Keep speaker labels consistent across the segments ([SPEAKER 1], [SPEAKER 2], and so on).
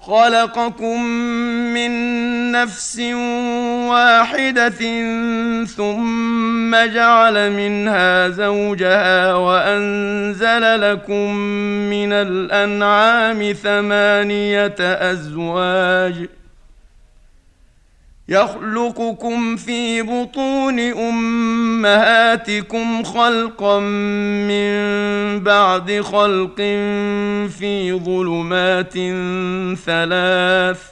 [SPEAKER 1] خلقكم من نفس واحدة ثم جعل منها زوجها وأنزل لكم من الأنعام ثمانية أزواج يخلقكم في بطون أمهاتكم خلقا من بعد خلق في ظلمات ثلاث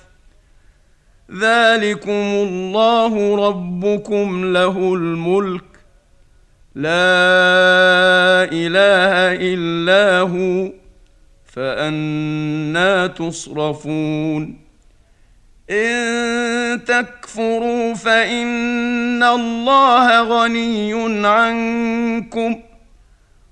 [SPEAKER 1] ذلكم الله ربكم له الملك لا إله إلا هو فأنا تصرفون إن تكفروا فإن الله غني عنكم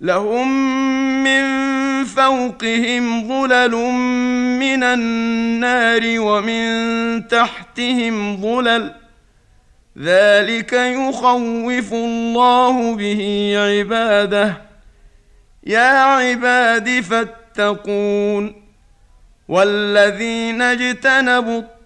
[SPEAKER 1] لهم من فوقهم ظلل من النار ومن تحتهم ظلل. ذلك يخوف الله به عباده. يا عباد فاتقون. والذين اجتنبوا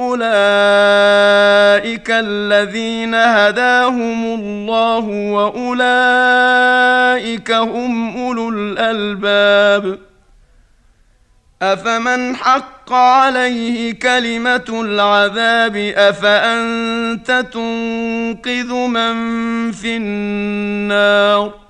[SPEAKER 1] اولئك الذين هداهم الله واولئك هم اولو الالباب افمن حق عليه كلمه العذاب افانت تنقذ من في النار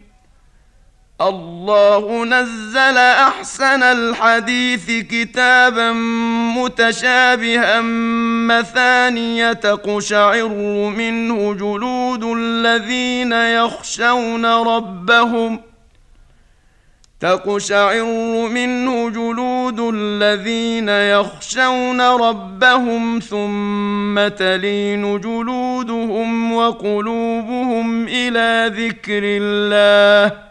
[SPEAKER 1] الله نزل أحسن الحديث كتابا متشابها مثانية تقشعر منه جلود الذين يخشون ربهم تقشعر منه جلود الذين يخشون ربهم ثم تلين جلودهم وقلوبهم إلى ذكر الله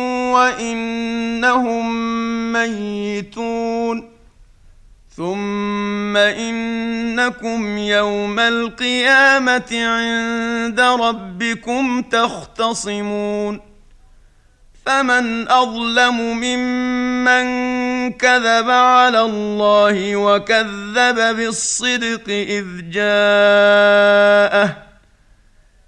[SPEAKER 1] وإنهم ميتون ثم إنكم يوم القيامة عند ربكم تختصمون فمن أظلم ممن كذب على الله وكذب بالصدق إذ جاءه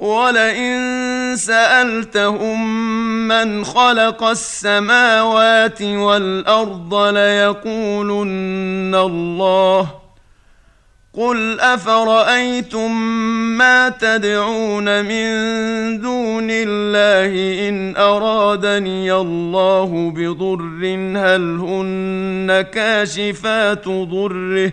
[SPEAKER 1] ولئن سألتهم من خلق السماوات والأرض ليقولن الله قل أفرأيتم ما تدعون من دون الله إن أرادني الله بضر هل هن كاشفات ضره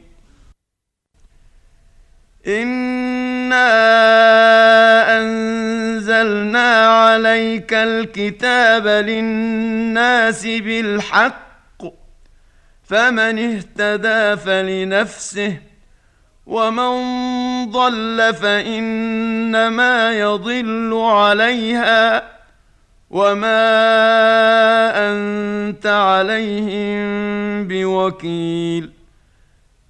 [SPEAKER 1] انا انزلنا عليك الكتاب للناس بالحق فمن اهتدى فلنفسه ومن ضل فانما يضل عليها وما انت عليهم بوكيل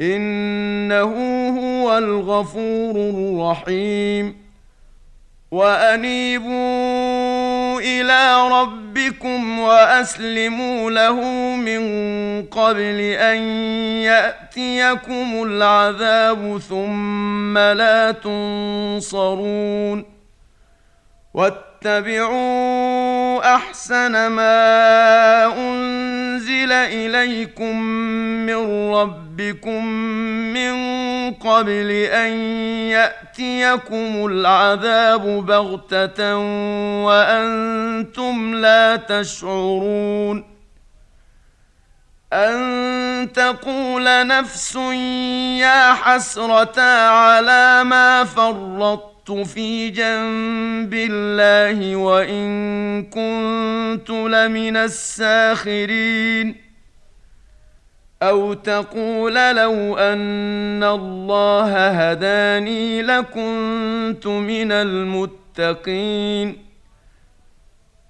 [SPEAKER 1] إنه هو الغفور الرحيم. وأنيبوا إلى ربكم وأسلموا له من قبل أن يأتيكم العذاب ثم لا تنصرون. واتبعوا أحسن ما أنزل إليكم من ربكم من قبل أن يأتيكم العذاب بغتة وأنتم لا تشعرون أن تقول نفس يا حسرة على ما فرطت في جنب الله وإن كنت لمن الساخرين. أو تقول لو أن الله هداني لكنت من المتقين.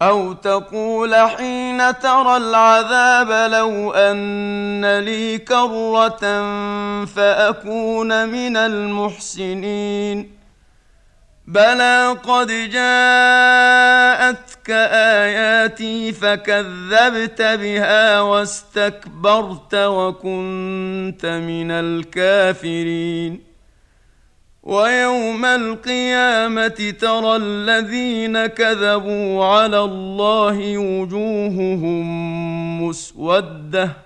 [SPEAKER 1] أو تقول حين ترى العذاب لو أن لي كرة فأكون من المحسنين. بلى قد جاءتك اياتي فكذبت بها واستكبرت وكنت من الكافرين ويوم القيامه ترى الذين كذبوا على الله وجوههم مسوده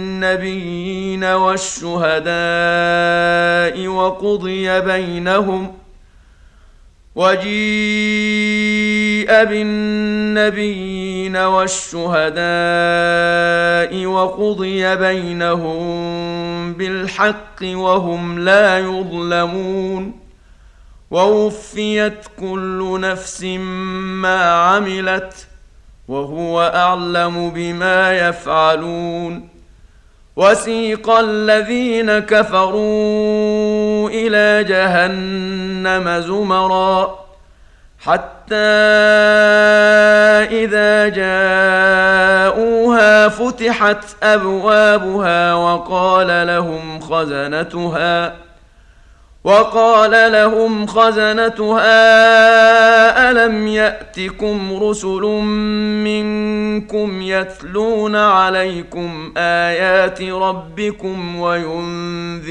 [SPEAKER 1] بالنبيين والشهداء وقضي بينهم وجيء بالنبيين والشهداء وقضي بينهم بالحق وهم لا يظلمون ووفيت كل نفس ما عملت وهو أعلم بما يفعلون وسيق الذين كفروا إلى جهنم زمرا حتى إذا جاءوها فتحت أبوابها وقال لهم خزنتها وقال لهم خزنتها ألم يأتكم رسل منكم يتلون عليكم آيات ربكم وينذرونكم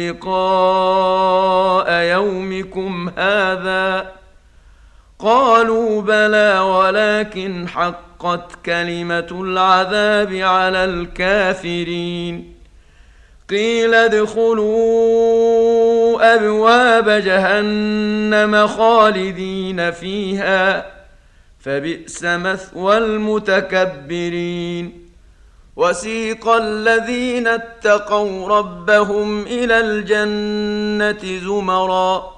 [SPEAKER 1] لقاء يومكم هذا قالوا بلى ولكن حقت كلمة العذاب على الكافرين قيل ادخلوا أبواب جهنم خالدين فيها فبئس مثوى المتكبرين. وسيق الذين اتقوا ربهم إلى الجنة زمرًا.